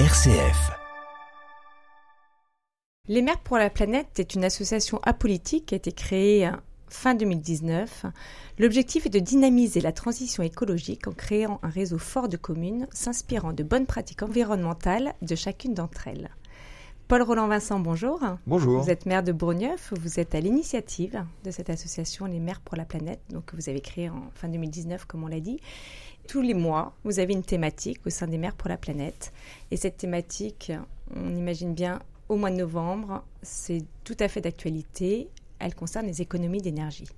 RCF. Les Mères pour la planète est une association apolitique qui a été créée fin 2019. L'objectif est de dynamiser la transition écologique en créant un réseau fort de communes s'inspirant de bonnes pratiques environnementales de chacune d'entre elles. Paul Roland Vincent, bonjour. Bonjour. Vous êtes maire de Bourgneuf, vous êtes à l'initiative de cette association Les Mères pour la planète, donc que vous avez créée en fin 2019 comme on l'a dit. Tous les mois, vous avez une thématique au sein des Mères pour la planète et cette thématique, on imagine bien au mois de novembre, c'est tout à fait d'actualité, elle concerne les économies d'énergie.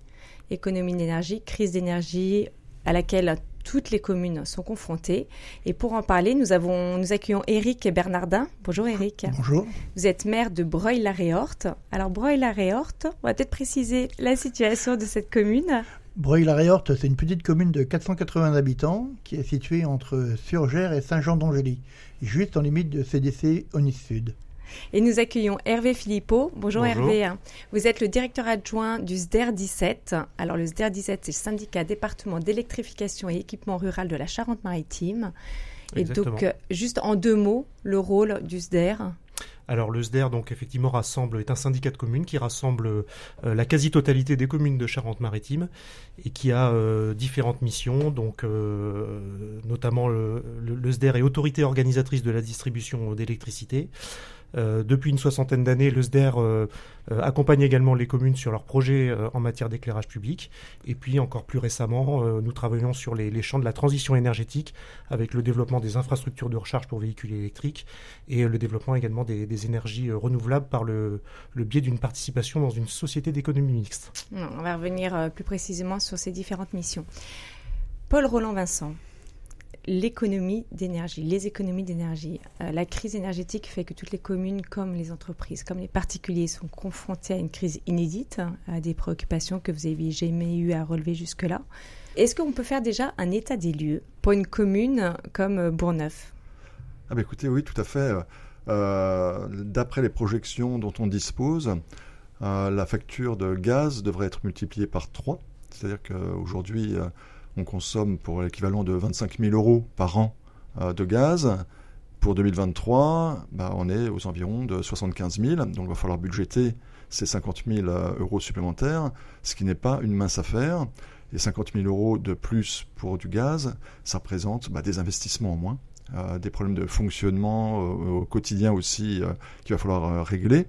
Économie d'énergie, crise d'énergie à laquelle toutes les communes sont confrontées. Et pour en parler, nous, avons, nous accueillons Eric Bernardin. Bonjour Eric. Bonjour. Vous êtes maire de Breuil-la-Réorte. Alors Breuil-la-Réorte, on va peut-être préciser la situation de cette commune. Breuil-la-Réorte, c'est une petite commune de 480 habitants qui est située entre Surgères et Saint-Jean-d'Angély, juste en limite de CDC Onis Sud. Et nous accueillons Hervé Philippot. Bonjour, Hervé. Vous êtes le directeur adjoint du SDER 17. Alors le SDER 17, c'est le syndicat département d'électrification et équipement rural de la Charente-Maritime. Et donc, euh, juste en deux mots, le rôle du SDER alors le SDER donc effectivement rassemble est un syndicat de communes qui rassemble euh, la quasi-totalité des communes de Charente-Maritime et qui a euh, différentes missions donc notamment le, le, SDER est autorité organisatrice de la distribution d'électricité. Euh, depuis une soixantaine d'années, le SDER euh, euh, accompagne également les communes sur leurs projets en matière d'éclairage public. Et puis encore plus récemment, nous travaillons sur les, champs de la transition énergétique avec le développement des infrastructures de recharge pour véhicules électriques et le développement également des, énergies renouvelables par le, biais d'une participation dans une société d'économie mixte. On va revenir plus précisément sur ces différentes missions. Paul Roland Vincent, l'économie d'énergie, les économies d'énergie. Euh, la crise énergétique fait que toutes les communes, comme les entreprises, comme les particuliers, sont confrontés à une crise inédite, hein, à des préoccupations que vous n'aviez jamais eu à relever jusque-là. Est-ce qu'on peut faire déjà un état des lieux pour une commune comme Bourgneuf? Ah bah écoutez, oui, tout à fait. Euh, d'après les projections dont on dispose, euh, la facture de gaz devrait être multipliée par 3. C'est-à-dire qu'aujourd'hui, on consomme pour l'équivalent de 25 000 euros par an euh, de gaz. Pour 2023, bah, on est aux environs de 75 000, donc il va falloir budgéter ces 50 000 euh, euros supplémentaires, ce qui n'est pas une mince affaire. Et 50 000 euros de plus pour du gaz, ça représente bah, des investissements en moins, euh, des problèmes de fonctionnement au quotidien aussi qu'il va falloir régler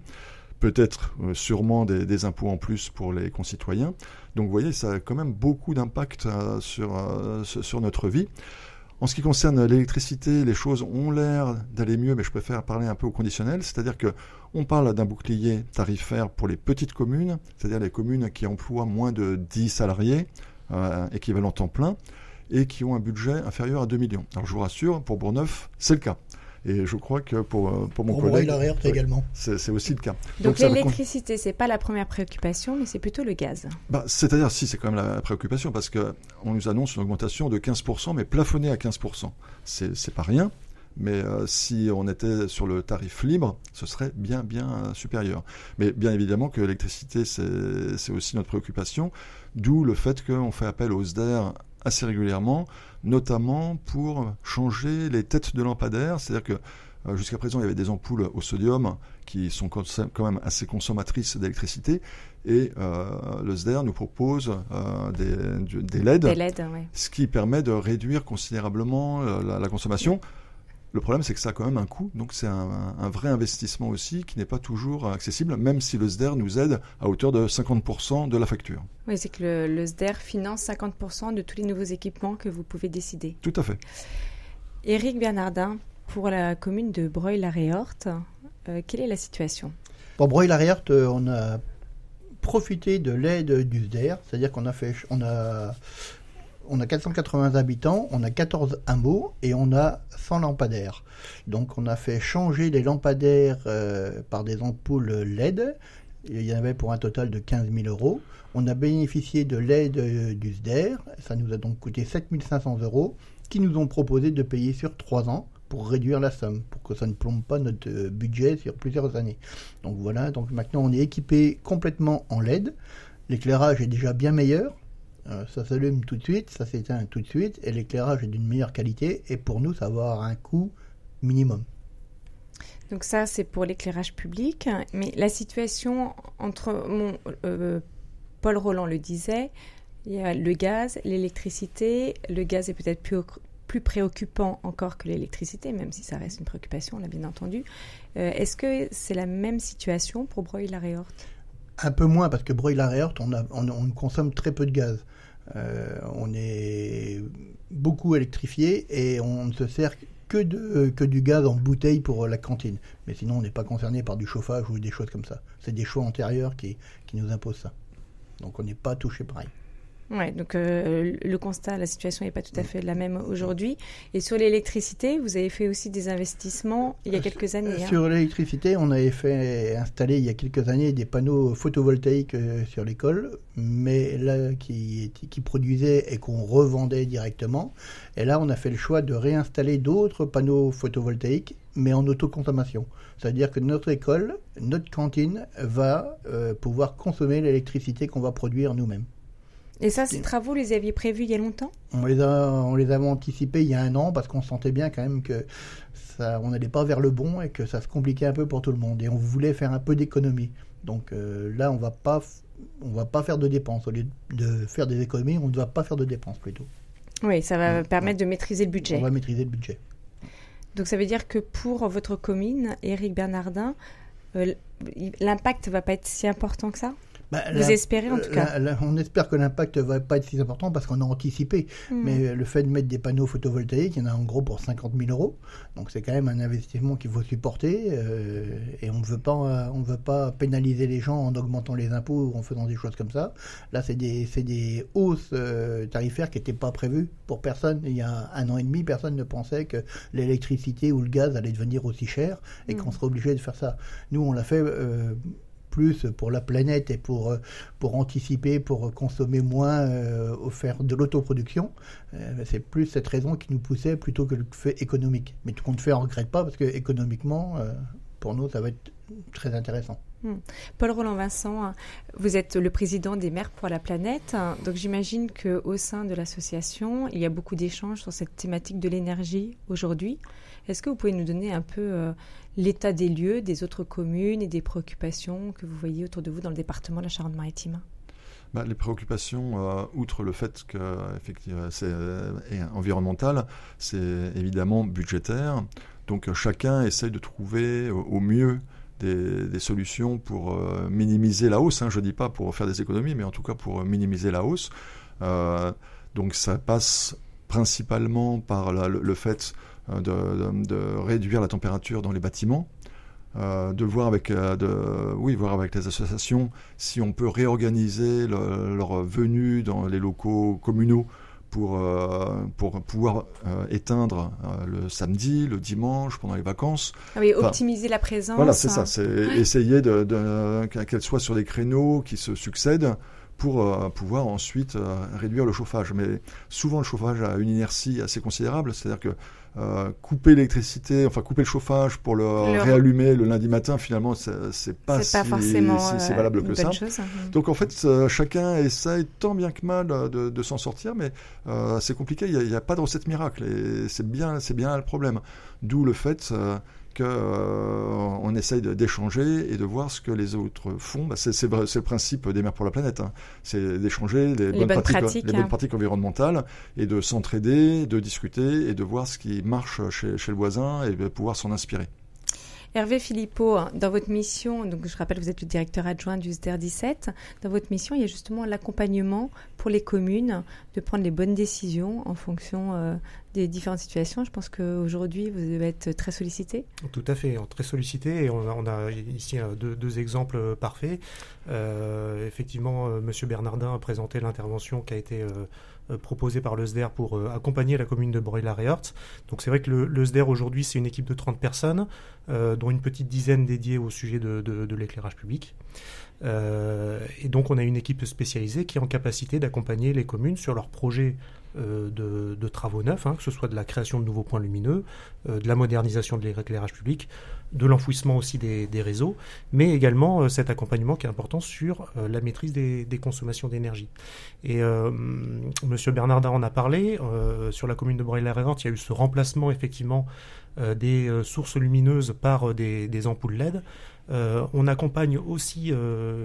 peut-être sûrement des, impôts en plus pour les concitoyens. Donc vous voyez, ça a quand même beaucoup d'impact euh, sur, euh, sur notre vie. En ce qui concerne l'électricité, les choses ont l'air d'aller mieux, mais je préfère parler un peu au conditionnel, c'est-à-dire que on parle d'un bouclier tarifaire pour les petites communes, c'est-à-dire les communes qui emploient moins de 10 salariés, euh, équivalent temps plein, et qui ont un budget inférieur à 2 millions. Alors je vous rassure, pour Bourneuf, c'est le cas. Et je crois que pour, euh, pour mon pour collègue, également. C'est aussi le cas. Donc, l'électricité, c'est pas la première préoccupation, mais c'est plutôt le gaz. Bah, C'est-à-dire, si, c'est quand même la préoccupation, parce qu'on nous annonce une augmentation de 15%, mais plafonnée à 15%. C'est pas rien. Mais euh, si on était sur le tarif libre, ce serait bien, bien euh, supérieur. Mais bien évidemment que l'électricité, c'est aussi notre préoccupation, d'où le fait qu'on fait appel aux SDER assez régulièrement, notamment pour changer les têtes de lampadaires. C'est-à-dire que euh, jusqu'à présent, il y avait des ampoules au sodium qui sont quand même assez consommatrices d'électricité. Et euh, le SDER nous propose euh, des, LED, ce qui permet de réduire considérablement la, consommation. Le problème, c'est que ça a quand même un coût, donc c'est un, vrai investissement aussi qui n'est pas toujours accessible, même si le SDER nous aide à hauteur de 50% de la facture. Oui, c'est que le, SDER finance 50% de tous les nouveaux équipements que vous pouvez décider. Tout à fait. Éric Bernardin, pour la commune de Breuil-la-Réorte, euh, quelle est la situation? Pour Breuil-la-Réorte, euh, on a profité de l'aide du SDER, c'est-à-dire qu'on a fait, on a on a 480 habitants, on a 14 hameaux et on a 100 lampadaires. Donc on a fait changer les lampadaires euh, par des ampoules LED. Il y en avait pour un total de 15 000 euros. On a bénéficié de l'aide euh, du SDER. Ça nous a donc coûté 7 500 euros qui nous ont proposé de payer sur 3 ans pour réduire la somme, pour que ça ne plombe pas notre euh, budget sur plusieurs années. Donc voilà, donc maintenant on est équipé complètement en LED. L'éclairage est déjà bien meilleur, euh, ça s'allume tout de suite, ça s'éteint tout de suite, et l'éclairage est d'une meilleure qualité, et pour nous, ça va avoir un coût minimum. Donc ça, c'est pour l'éclairage public. Mais la situation entre... Mon, euh, Paul Roland le disait, il y a le gaz, l'électricité. Le gaz est peut-être plus, plus préoccupant encore que l'électricité, même si ça reste une préoccupation, on l'a bien entendu. Euh, est-ce que c'est la même situation pour Breuil-la-Réorte Un peu moins, parce que Breuil-la-Réorte, on, on, consomme très peu de gaz. Euh, on est beaucoup électrifié et on ne se sert que, de, que du gaz en bouteille pour la cantine. Mais sinon, on n'est pas concerné par du chauffage ou des choses comme ça. C'est des choix antérieurs qui, qui nous imposent ça. Donc on n'est pas touché pareil. Ouais, donc euh, le constat, la situation n'est pas tout à fait la même aujourd'hui. Et sur l'électricité, vous avez fait aussi des investissements il y a quelques années. Hein. Sur l'électricité, on avait fait installer il y a quelques années des panneaux photovoltaïques euh, sur l'école, mais là qui, qui produisaient et qu'on revendait directement. Et là, on a fait le choix de réinstaller d'autres panneaux photovoltaïques, mais en autoconsommation. C'est-à-dire que notre école, notre cantine va euh, pouvoir consommer l'électricité qu'on va produire nous-mêmes. Et ça, ces travaux, les aviez prévus il y a longtemps? On les, a, on les avait anticipés il y a un an parce qu'on sentait bien quand même que ça, on n'allait pas vers le bon et que ça se compliquait un peu pour tout le monde. Et on voulait faire un peu d'économie. Donc euh, là, on va pas, on va pas faire de dépenses. Au lieu de faire des économies, on ne va pas faire de dépenses plutôt. Oui, ça va permettre de maîtriser le budget. On va maîtriser le budget. Donc ça veut dire que pour votre commune, Éric Bernardin, euh, l'impact ne va pas être si important que ça? Bah, Vous espérez en tout cas On espère que l'impact ne va pas être si important parce qu'on a anticipé. Hmm. Mais le fait de mettre des panneaux photovoltaïques, il y en a en gros pour 50 000 euros. Donc c'est quand même un investissement qu'il faut supporter. Euh, et on ne veut pas, on veut pas pénaliser les gens en augmentant les impôts ou en faisant des choses comme ça. Là, c'est des, des hausses euh, tarifaires qui n'étaient pas prévues pour personne. Il y a un an et demi, personne ne pensait que l'électricité ou le gaz allait devenir aussi cher et hmm. qu'on serait obligé de faire ça. Nous, on l'a fait. Euh, plus pour la planète et pour, euh, pour anticiper, pour consommer moins, euh, de l'autoproduction. Euh, c'est plus cette raison qui nous poussait plutôt que le fait économique. Mais tout compte fait, on regrette pas parce que économiquement, pour nous, ça va être très intéressant. Hmm. Paul Roland Vincent, vous êtes le président des maires pour la planète. Donc j'imagine qu'au sein de l'association, il y a beaucoup d'échanges sur cette thématique de l'énergie aujourd'hui. Est-ce que vous pouvez nous donner un peu l'état des lieux des autres communes et des préoccupations que vous voyez autour de vous dans le département de la Charente-Maritime? Bah, les préoccupations, euh, outre le fait que c'est euh, environnemental, c'est évidemment budgétaire. Donc chacun essaye de trouver au, mieux des, solutions pour euh, minimiser la hausse. Hein. Je ne dis pas pour faire des économies, mais en tout cas pour minimiser la hausse. donc ça passe principalement par le, fait euh, de, réduire la température dans les bâtiments, euh, de euh, voir avec les associations si on peut réorganiser leur venue dans les locaux communaux pour, pour pouvoir éteindre le samedi, le dimanche, pendant les vacances. Ah oui, optimiser la présence. Voilà, c'est ça. C'est essayer de, qu'elle soit sur des créneaux qui se succèdent pour pouvoir ensuite réduire le chauffage. Mais souvent, le chauffage a une inertie assez considérable, c'est-à-dire que euh, couper l'électricité, enfin couper le chauffage pour le, réallumer le lundi matin, finalement, c'est pas, si, forcément c'est valable que ça. Hein. Donc en fait, euh, chacun essaye tant bien que mal de, de s'en sortir, mais euh, c'est compliqué. Il n'y a, a, pas de recette miracle, et c'est bien, c'est bien le problème. D'où le fait qu'on euh, on essaye d'échanger et de voir ce que les autres font. Bah, c'est le principe des mers pour la planète. Hein. C'est d'échanger les, bonnes, pratiques, les bonnes hein. pratiques environnementales et de s'entraider, de discuter et de voir ce qui marche chez, chez le voisin et de pouvoir s'en inspirer. Hervé Philippot, dans votre mission, donc je rappelle, vous êtes le directeur adjoint du SDR 17. Dans votre mission, il y a justement l'accompagnement pour les communes de prendre les bonnes décisions en fonction euh, des différentes situations. Je pense qu'aujourd'hui, vous devez être très sollicité. Tout à fait, très sollicité. Et on a, ici euh, deux, exemples euh, parfaits. effectivement, M. Bernardin a présenté l'intervention qui a été proposée par le SDR pour accompagner la commune de Breuil-la-Réorte. Donc c'est vrai que le, le SDR aujourd'hui, c'est une équipe de 30 personnes, dont une petite dizaine dédiée au sujet de, l'éclairage public. Euh, et donc on a une équipe spécialisée qui est en capacité d'accompagner les communes sur leurs projets euh, de, travaux neufs, hein, que ce soit de la création de nouveaux points lumineux, euh, de la modernisation de l'éclairage public, de l'enfouissement aussi des, réseaux, mais également euh, cet accompagnement qui est important sur la maîtrise des, consommations d'énergie. Et Monsieur Bernardin en a parlé, sur la commune de Breuil-la-Révente, il y a eu ce remplacement effectivement des sources lumineuses par des, ampoules LED. on accompagne aussi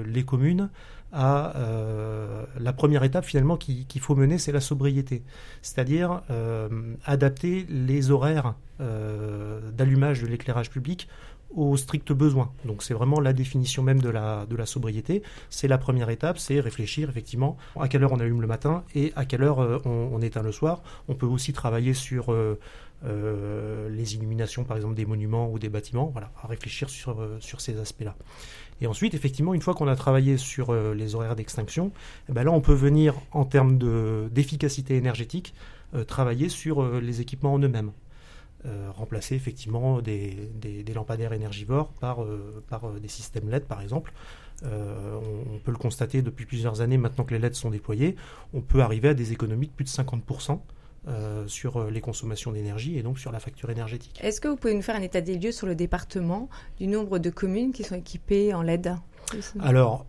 les communes à euh, la première étape finalement qu'il faut mener, c'est la sobriété, c'est-à-dire euh, adapter les horaires euh, d'allumage de l'éclairage public aux stricts besoins. Donc c'est vraiment la définition même de la, de la sobriété. C'est la première étape, c'est réfléchir effectivement à quelle heure on allume le matin et à quelle heure on, on, éteint le soir. On peut aussi travailler sur les illuminations par exemple des monuments ou des bâtiments, voilà, à réfléchir sur, sur ces aspects-là. Et ensuite, effectivement, une fois qu'on a travaillé sur euh, les horaires d'extinction, eh ben là, on peut venir, en termes d'efficacité énergétique, euh, travailler sur euh, les équipements en eux-mêmes. remplacer effectivement des, lampadaires énergivores par, par des systèmes LED, par exemple. on, peut le constater depuis plusieurs années, maintenant que les LED sont déployés, on peut arriver à des économies de plus de 50%. Euh, sur euh, les consommations d'énergie et donc sur la facture énergétique. Est-ce que vous pouvez nous faire un état des lieux sur le département du nombre de communes qui sont équipées en LED? Alors,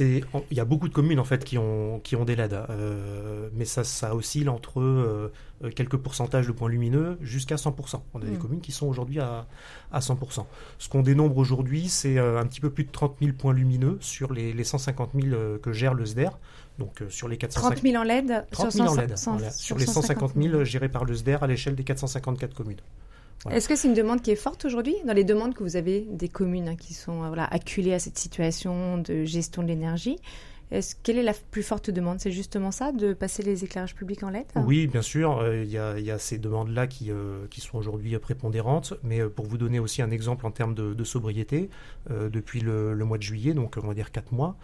il y a beaucoup de communes en fait qui ont, qui ont des LED, euh, mais ça, ça oscille entre quelques pourcentages de points lumineux jusqu'à 100%. On a des hmm. communes qui sont aujourd'hui à, à 100%. Ce qu'on dénombre aujourd'hui, c'est un petit peu plus de 30 000 points lumineux sur les, les 150 000 que gère le SDER. Donc euh, sur les 450 30 000 en LED, 30 000 en LED sur, les 150 000 gérés par le SDER à l'échelle des 454 communes. Est-ce que c'est une demande qui est forte aujourd'hui dans les demandes que vous avez des communes hein, qui sont voilà, acculées à cette situation de gestion de l'énergie? Est-ce, quelle est la plus forte demande? C'est justement ça, de passer les éclairages publics en LED Oui, bien sûr. Euh, il y, a ces demandes-là qui, euh, qui sont aujourd'hui prépondérantes. Mais pour vous donner aussi un exemple en termes de, sobriété, depuis le, le, mois de juillet, donc on va dire 4 mois,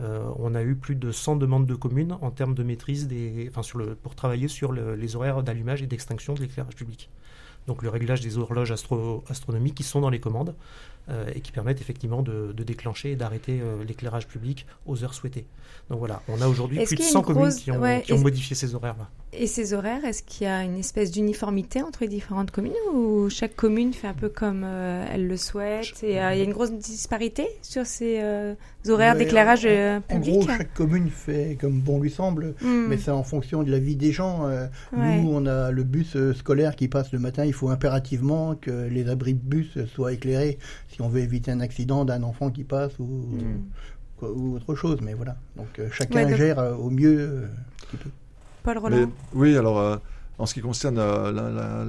euh, on a eu plus de 100 demandes de communes en termes de maîtrise des, enfin sur le, pour travailler sur les horaires d'allumage et d'extinction de l'éclairage public. Donc le réglage des horloges astronomiques qui sont dans les commandes euh, et qui permettent effectivement de, déclencher et d'arrêter euh, l'éclairage public aux heures souhaitées. Donc voilà, on a aujourd'hui plus de 100 communes qui ont, modifié ces horaires-là. Et ces horaires, est-ce qu'il y a une espèce d'uniformité entre les différentes communes ou chaque commune fait un peu comme euh, elle le souhaite et il y a une grosse disparité sur ces horaires d'éclairage public En gros, chaque commune fait comme bon lui semble, hmm. mais c'est en fonction de la vie des gens. Nous, on a le bus scolaire qui passe le matin, il faut impérativement que les abris de bus soient éclairés si on veut éviter un accident d'un enfant qui passe ou, hmm. ou, autre chose. Mais voilà, donc euh, chacun gère euh, au mieux euh, ce qu'il peut. Paul Roland. oui, alors en ce qui concerne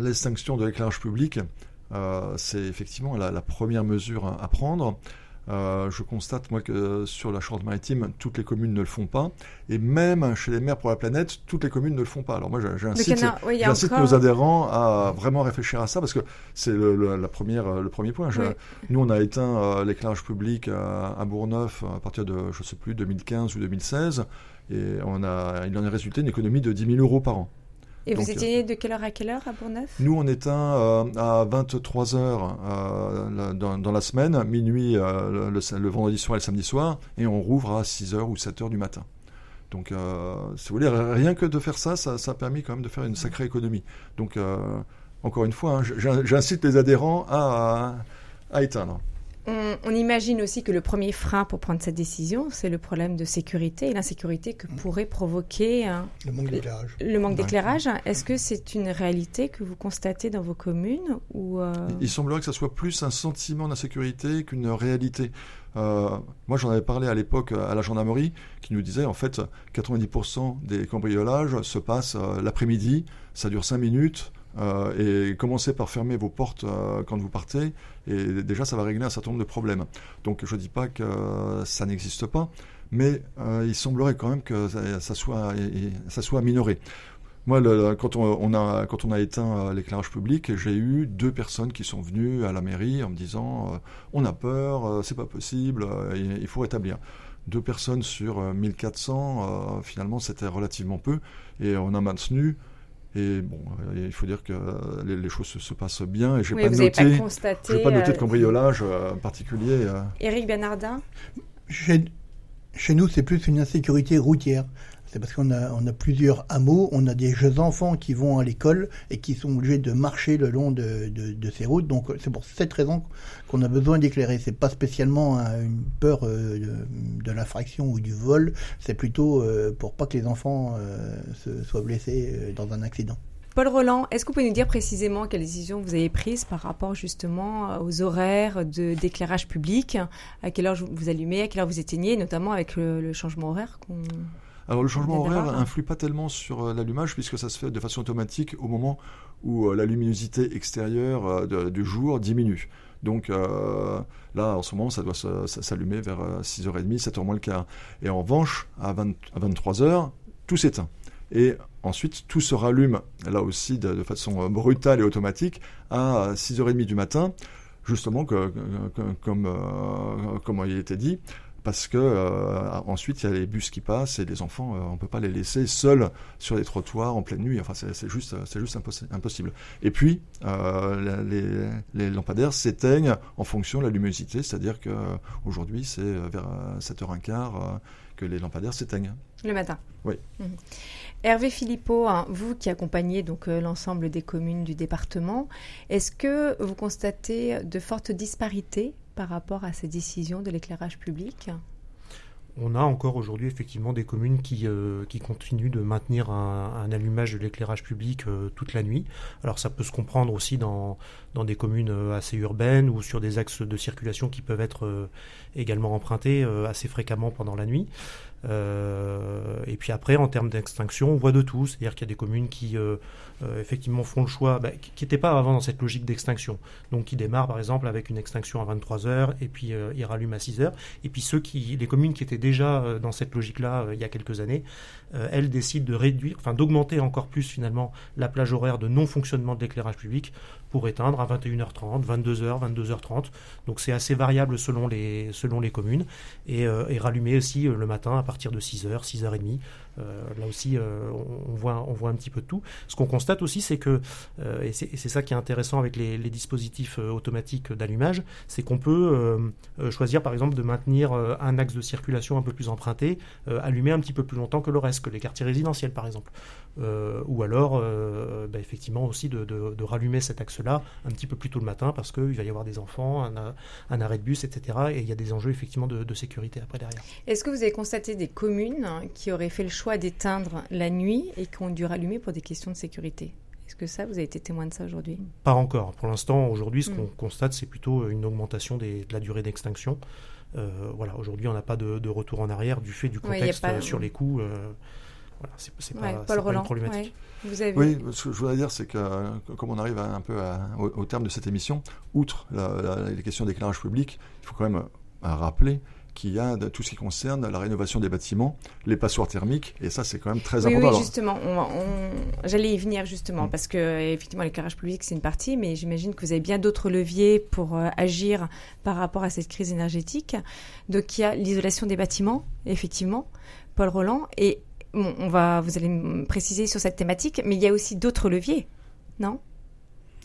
l'extinction de l'éclairage public, c'est effectivement la, la, première mesure à prendre. Euh, je constate, moi, que sur la Charente-Maritime, toutes les communes ne le font pas. Et même chez les maires pour la planète, toutes les communes ne le font pas. Alors moi, j'incite nos adhérents à vraiment réfléchir à ça, parce que c'est le, la première, le premier point. Nous, on a éteint euh, l'éclairage public à, à, Bourgneuf à partir de, je ne sais plus, 2015 ou 2016. Et on a, il en est résulté une économie de 10 000 euros par an. Et vous étiez de quelle heure à quelle heure à Bourneuf? Nous, on éteint euh, à 23 heures euh, dans, la semaine, minuit euh, le, vendredi soir et le samedi soir, et on rouvre à 6 heures ou 7 heures du matin. Donc, si vous voulez, rien que de faire ça, ça, a permis quand même de faire une sacrée économie. Donc, encore une fois, hein, j'incite les adhérents à éteindre. On, imagine aussi que le premier frein pour prendre cette décision, c'est le problème de sécurité et l'insécurité que mm. pourrait provoquer le manque d'éclairage. Le manque d'éclairage. Est-ce que c'est une réalité que vous constatez dans vos communes ou euh, Il semblerait que ça soit plus un sentiment d'insécurité qu'une réalité. Euh, moi, j'en avais parlé à l'époque à la gendarmerie, qui nous disait en fait 90% des cambriolages se passent euh, l'après-midi, ça dure 5 minutes. Euh, et commencez par fermer vos portes euh, quand vous partez, et déjà ça va régler un certain nombre de problèmes. Donc je ne dis pas que ça n'existe pas, mais euh, il semblerait quand même que ça, soit, ça minoré. Moi, quand, on, a, quand on a éteint l'éclairage public, j'ai eu deux personnes qui sont venues à la mairie en me disant on a peur, c'est pas possible, il faut rétablir deux personnes sur 1400, finalement c'était relativement peu, et on a maintenu et bon, euh, il faut dire que euh, les, choses se, passent bien et je n'ai pas, noté, pas, pas noté de euh, cambriolage particulier. Éric Bernardin? Chez nous, c'est plus une insécurité routière. C'est parce qu'on a, plusieurs hameaux, on a des jeunes enfants qui vont à l'école et qui sont obligés de marcher le long de, ces routes. Donc c'est pour cette raison qu'on a besoin d'éclairer. C'est pas spécialement une peur euh, de, l'infraction ou du vol, c'est plutôt euh, pour pas que les enfants euh, se, soient blessés dans un accident. Paul Roland, est-ce que vous pouvez nous dire précisément quelles décisions vous avez prises par rapport justement aux horaires d'éclairage public? À quelle heure vous allumez, à quelle heure vous éteignez, notamment avec le, changement horaire alors le changement horaire influe pas tellement sur euh, l'allumage puisque ça se fait de façon automatique au moment où euh, la luminosité extérieure euh, du jour diminue. Donc là, en ce moment, ça doit s'allumer vers 6h30, 7h moins le quart. Et en revanche, à, 23h, tout s'éteint. Et ensuite, tout se rallume, là aussi, de, façon brutale et automatique, à 6h30 du matin, justement, comme, comme il était dit, parce que euh, ensuite il y a les bus qui passent et les enfants, euh, on peut pas les laisser seuls sur les trottoirs en pleine nuit. Enfin, c'est juste, c'est juste impossible. Et puis euh, les, les, lampadaires s'éteignent en fonction de la luminosité, c'est-à-dire que aujourd'hui c'est vers 7h15 que les lampadaires s'éteignent. Le matin. Oui. Mmh. Hervé Philippot, hein, vous qui accompagnez donc l'ensemble des communes du département, est-ce que vous constatez de fortes disparités par rapport à ces décisions de l'éclairage public on a encore aujourd'hui effectivement des communes qui, euh, continuent de maintenir un, allumage de l'éclairage public euh, toute la nuit. Alors ça peut se comprendre aussi dans, dans des communes euh, assez urbaines ou sur des axes de circulation qui peuvent être également empruntés assez fréquemment pendant la nuit. Et puis après, en termes d'extinction, on voit de tout. C'est-à-dire qu'il y a des communes qui euh, effectivement font le choix, bah, qui n'étaient pas avant dans cette logique d'extinction. Donc qui démarrent par exemple avec une extinction à 23 heures et puis euh, ils rallument à 6 heures. Et puis ceux qui, les communes qui étaient déjà euh, dans cette logique-là il y a quelques années, elles décident de réduire, enfin d'augmenter encore plus finalement la plage horaire de non-fonctionnement de l'éclairage public pour éteindre à 21h30, 22h, 22h30. Donc c'est assez variable selon les, communes et, et rallumer aussi le matin à partir de 6h, 6h30 euh, là aussi, euh, on, voit, on voit un petit peu de tout. Ce qu'on constate aussi, c'est que, euh, et c'est ça qui est intéressant avec les, dispositifs automatiques d'allumage, c'est qu'on peut choisir par exemple de maintenir un axe de circulation un peu plus emprunté, allumé un petit peu plus longtemps que le reste, que les quartiers résidentiels par exemple. ou alors, bah, effectivement aussi de, rallumer cet axe-là un petit peu plus tôt le matin parce qu'il va y avoir des enfants, un, arrêt de bus, etc. Et il y a des enjeux effectivement de, de sécurité après derrière. Est-ce que vous avez constaté des communes qui auraient fait le choix choix d'éteindre la nuit et qui ont dû rallumer pour des questions de sécurité. Est-ce que ça, vous avez été témoin de ça aujourd'hui? Pas encore. Pour l'instant, aujourd'hui, ce hmm. qu'on constate, c'est plutôt une augmentation de la durée d'extinction. Euh, voilà, aujourd'hui, on n'a pas de, retour en arrière du fait du contexte euh, sur les coûts. Euh, voilà, c'est pas, une problématique. Vous avez... Oui, ce que je voudrais dire, c'est que comme on arrive un peu au, terme de cette émission, outre les questions d'éclairage public, il faut quand même rappeler qu'il y a de tout ce qui concerne la rénovation des bâtiments, les passoires thermiques, et ça c'est quand même très important. Oui, justement, j'allais y venir justement, mm. parce que effectivement l'éclairage public c'est une partie, mais j'imagine que vous avez bien d'autres leviers pour euh, agir par rapport à cette crise énergétique. Donc il y a l'isolation des bâtiments, effectivement, Paul Roland, et on va, vous allez me préciser sur cette thématique, mais il y a aussi d'autres leviers, non?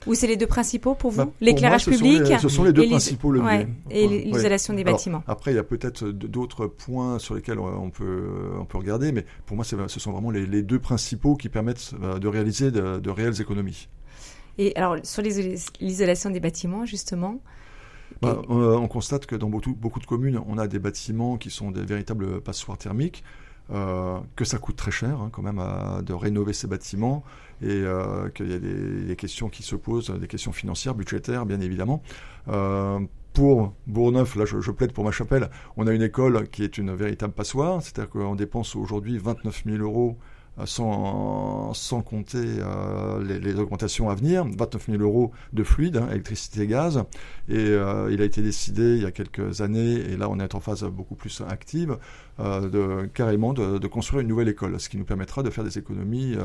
Ou c'est les deux principaux pour vous bah, L'éclairage public Ce sont les deux principaux leviers. et l'isolation des bâtiments. après, il y a peut-être d'autres points sur lesquels on peut, on peut regarder, mais pour moi, ce sont vraiment les, deux principaux qui permettent euh, de réaliser de, réelles économies. Et alors, sur l'isolation des bâtiments, justement bah, euh, On constate que dans beaucoup, beaucoup de communes, on a des bâtiments qui sont des véritables passoires thermiques. Euh, que ça coûte très cher hein, quand même de rénover ces bâtiments et euh, qu'il y a des, questions qui se posent, des questions financières, budgétaires bien évidemment. Euh, pour Bourneuf, là je, plaide pour ma chapelle, on a une école qui est une véritable passoire, c'est-à-dire qu'on dépense aujourd'hui 29 000 euros sans, sans compter euh, les, augmentations à venir, 29 000 euros de fluide, hein, électricité et gaz. Et euh, il a été décidé il y a quelques années, et là on est en phase beaucoup plus active, euh, carrément de, construire une nouvelle école, ce qui nous permettra de faire des économies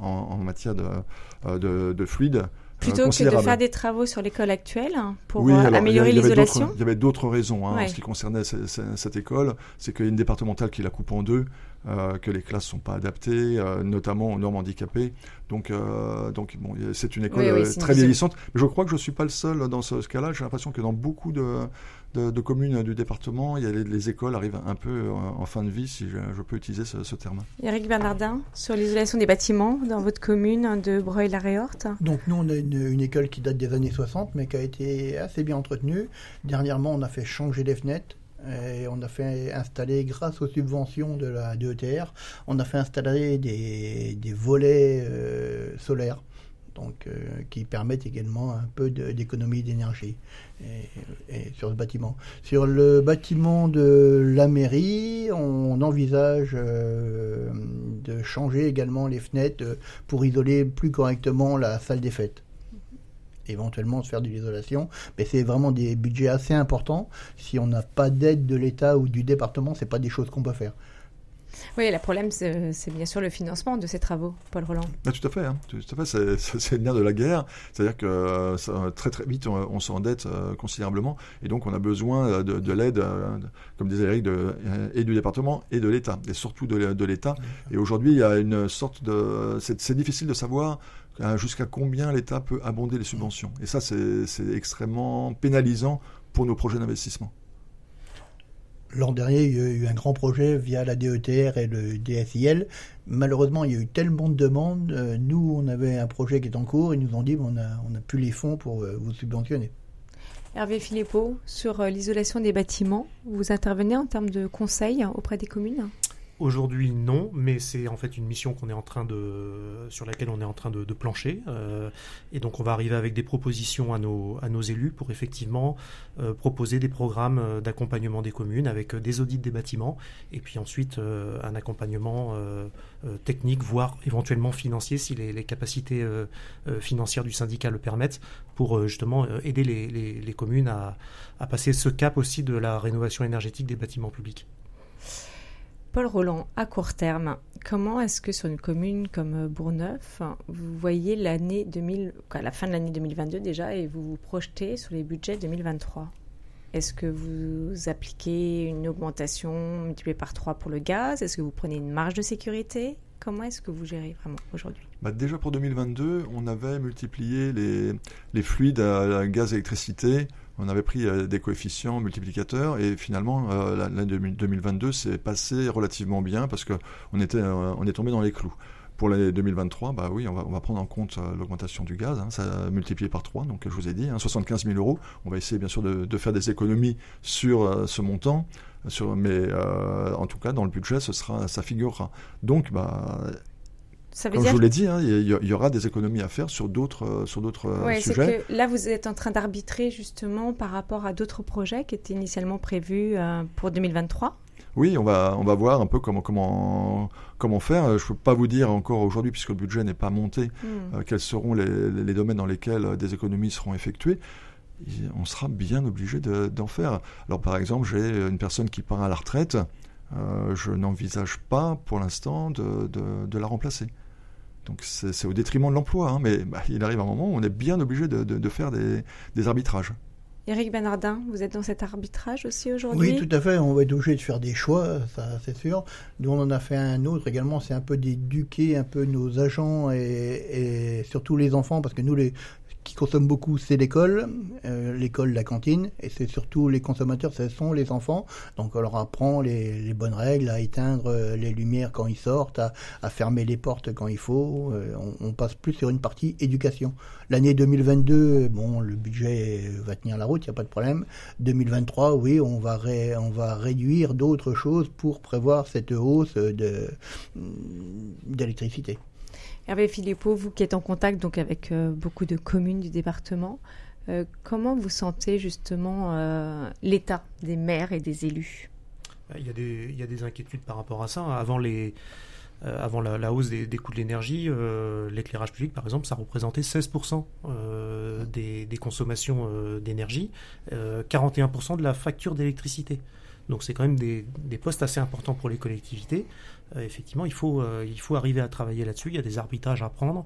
en, matière de, de fluide. Plutôt que de faire des travaux sur l'école actuelle hein, pour améliorer l'isolation Il y avait d'autres raisons hein, en ce qui concernait cette école. C'est qu'il y a une départementale qui la coupe en deux. Euh, que les classes ne sont pas adaptées, euh, notamment aux normes handicapées. Donc, donc bon, c'est une école très vieillissante. Mais je crois que je ne suis pas le seul dans ce, cas-là. J'ai l'impression que dans beaucoup de, de, communes du département, il y a les, écoles arrivent un peu en, fin de vie, si je, peux utiliser ce, terme. Eric Bernardin, sur l'isolation des bâtiments dans votre commune de Breuil-la-Réorte Donc nous, on a une, école qui date des années 60, mais qui a été assez bien entretenue. Dernièrement, on a fait changer les fenêtres. Et on a fait installer, grâce aux subventions de la DETR, on a fait installer des, volets euh, solaires donc euh, qui permettent également un peu d'économie d'énergie sur ce bâtiment. Sur le bâtiment de la mairie, on envisage euh, de changer également les fenêtres pour isoler plus correctement la salle des fêtes éventuellement se faire de l'isolation, mais c'est vraiment des budgets assez importants. Si on n'a pas d'aide de l'État ou du département, c'est pas des choses qu'on peut faire. Oui, le problème, c'est bien sûr le financement de ces travaux, Paul Roland. Bah, tout à fait, hein. tout à fait. C'est le nerf de la guerre. C'est-à-dire que euh, très très vite, on, s'endette euh, considérablement, et donc on a besoin euh, de, l'aide, comme disait Eric, de, et du département et de l'État, et surtout de, l'État. Et aujourd'hui, il y a une sorte de, c'est difficile de savoir jusqu'à combien l'État peut abonder les subventions. Et ça, c'est extrêmement pénalisant pour nos projets d'investissement. L'an dernier, il y a eu un grand projet via la DETR et le DSIL. Malheureusement, il y a eu tellement de demandes. Euh, nous, on avait un projet qui est en cours. Ils nous ont dit qu'on n'a on a plus les fonds pour euh, vous subventionner. Hervé Philippot, sur euh, l'isolation des bâtiments, vous intervenez en termes de conseils auprès des communes? Aujourd'hui, non, mais c'est en fait une mission qu'on est en train de, sur laquelle on est en train de, plancher. Euh, et donc, on va arriver avec des propositions à nos, à nos élus pour effectivement euh, proposer des programmes euh, d'accompagnement des communes avec des audits des bâtiments et puis ensuite un accompagnement technique, voire éventuellement financier si les, capacités financières du syndicat le permettent, pour justement aider les, les communes à, à passer ce cap aussi de la rénovation énergétique des bâtiments publics. Paul Roland, à court terme, comment est-ce que sur une commune comme Bourgneuf, vous voyez l'année 2000, à la fin de l'année 2022 déjà, et vous vous projetez sur les budgets 2023 Est-ce que vous appliquez une augmentation multipliée par 3 pour le gaz? Est-ce que vous prenez une marge de sécurité? Comment est-ce que vous gérez vraiment aujourd'hui? Bah Déjà pour 2022, on avait multiplié les, les fluides à, gaz électricité on avait pris euh, des coefficients multiplicateurs et finalement euh, l'année 2022 s'est passé relativement bien parce qu'on était euh, on est tombé dans les clous. Pour l'année 2023, bah oui, on va, prendre en compte l'augmentation du gaz, hein, ça multiplié par 3, donc je vous ai dit, 75 hein, 000 euros. On va essayer bien sûr de, faire des économies sur ce montant, mais en tout cas dans le budget, ce sera, ça figurera. Donc, bah, comme je vous l'ai dit, hein, il y, aura des économies à faire sur d'autres euh, sur d'autres euh, sujets. Que là, vous êtes en train d'arbitrer justement par rapport à d'autres projets qui étaient initialement prévus euh, pour 2023. Oui, on va on va voir un peu comment comment comment faire. Je peux pas vous dire encore aujourd'hui puisque le budget n'est pas monté hmm. quels seront les, les, domaines dans lesquels des économies seront effectuées. on sera bien obligé d'en faire. Alors par exemple, j'ai une personne qui part à la retraite. je n'envisage pas pour l'instant de, de, de la remplacer. Donc c'est au détriment de l'emploi, hein, mais bah, il arrive un moment où on est bien obligé de, faire des, arbitrages. Éric Bernardin, vous êtes dans cet arbitrage aussi aujourd'hui? Oui, tout à fait. On va être obligé de faire des choix, ça c'est sûr. Nous, on en a fait un autre également, c'est un peu d'éduquer un peu nos agents et, et, surtout les enfants, parce que nous, les, qui consomme beaucoup, c'est l'école, euh, l'école, la cantine, et c'est surtout les consommateurs, ce sont les enfants. Donc on leur apprend les, bonnes règles, à éteindre euh, les lumières quand ils sortent, à, fermer les portes quand il faut. Euh, on, passe plus sur une partie éducation. L'année 2022, bon, le budget va tenir la route, il n'y a pas de problème. 2023, oui, on va, on va réduire d'autres choses pour prévoir cette hausse d'électricité. Hervé Philippot, vous qui êtes en contact donc avec euh, beaucoup de communes du département, euh, comment vous sentez justement euh, l'état des maires et des élus? Il y, a des, il y, a des, inquiétudes par rapport à ça. Avant, les, avant la, hausse des, coûts de l'énergie, l'éclairage public, par exemple, ça représentait 16% des, des, consommations d'énergie, 41% de la facture d'électricité. Donc c'est quand même des, postes assez importants pour les collectivités. effectivement, il faut, il faut arriver à travailler là-dessus. Il y a des arbitrages à prendre.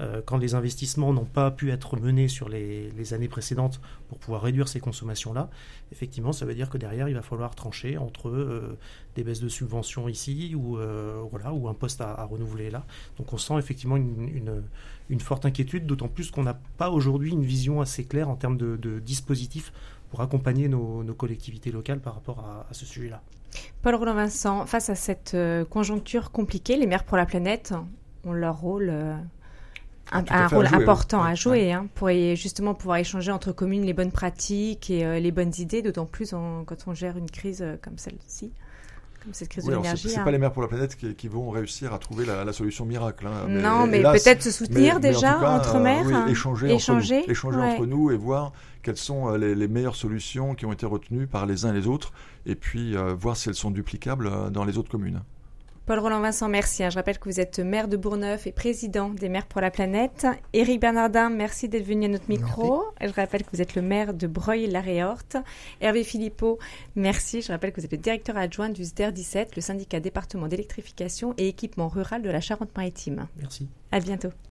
Euh, quand les investissements n'ont pas pu être menés sur les, années précédentes pour pouvoir réduire ces consommations-là, effectivement, ça veut dire que derrière, il va falloir trancher entre euh, des baisses de subventions ici ou, euh, voilà, ou un poste à, renouveler là. Donc on sent effectivement une, une, forte inquiétude, d'autant plus qu'on n'a pas aujourd'hui une vision assez claire en termes de, dispositifs pour accompagner nos, collectivités locales par rapport à, à ce sujet-là. Paul Roland Vincent, face à cette conjoncture compliquée, les maires pour la planète ont leur rôle un, rôle important à jouer hein, pour justement pouvoir échanger entre communes les bonnes pratiques et euh, les bonnes idées, d'autant plus quand on gère une crise euh, comme celle-ci. Comme cette crise de l'énergie. Pas hein. les maires pour la planète qui, vont réussir à trouver la, solution miracle. Hein. non, mais peut-être se soutenir déjà entre euh, maires. échanger, échanger, entre, nous, échanger entre nous et voir quelles sont les, les, meilleures solutions qui ont été retenues par les uns et les autres, et puis voir si elles sont duplicables dans les autres communes. Paul Roland Vincent, merci. Hein. Je rappelle que vous êtes maire de Bourneuf et président des maires pour la planète. Éric Bernardin, merci d'être venu à notre micro. Je rappelle que vous êtes le maire de Breuil-la-Réorte. Hervé Philippot, merci. Je rappelle que vous êtes le directeur adjoint du SDER 17, le syndicat département d'électrification et équipement rural de la Charente-Maritime. Merci. À bientôt.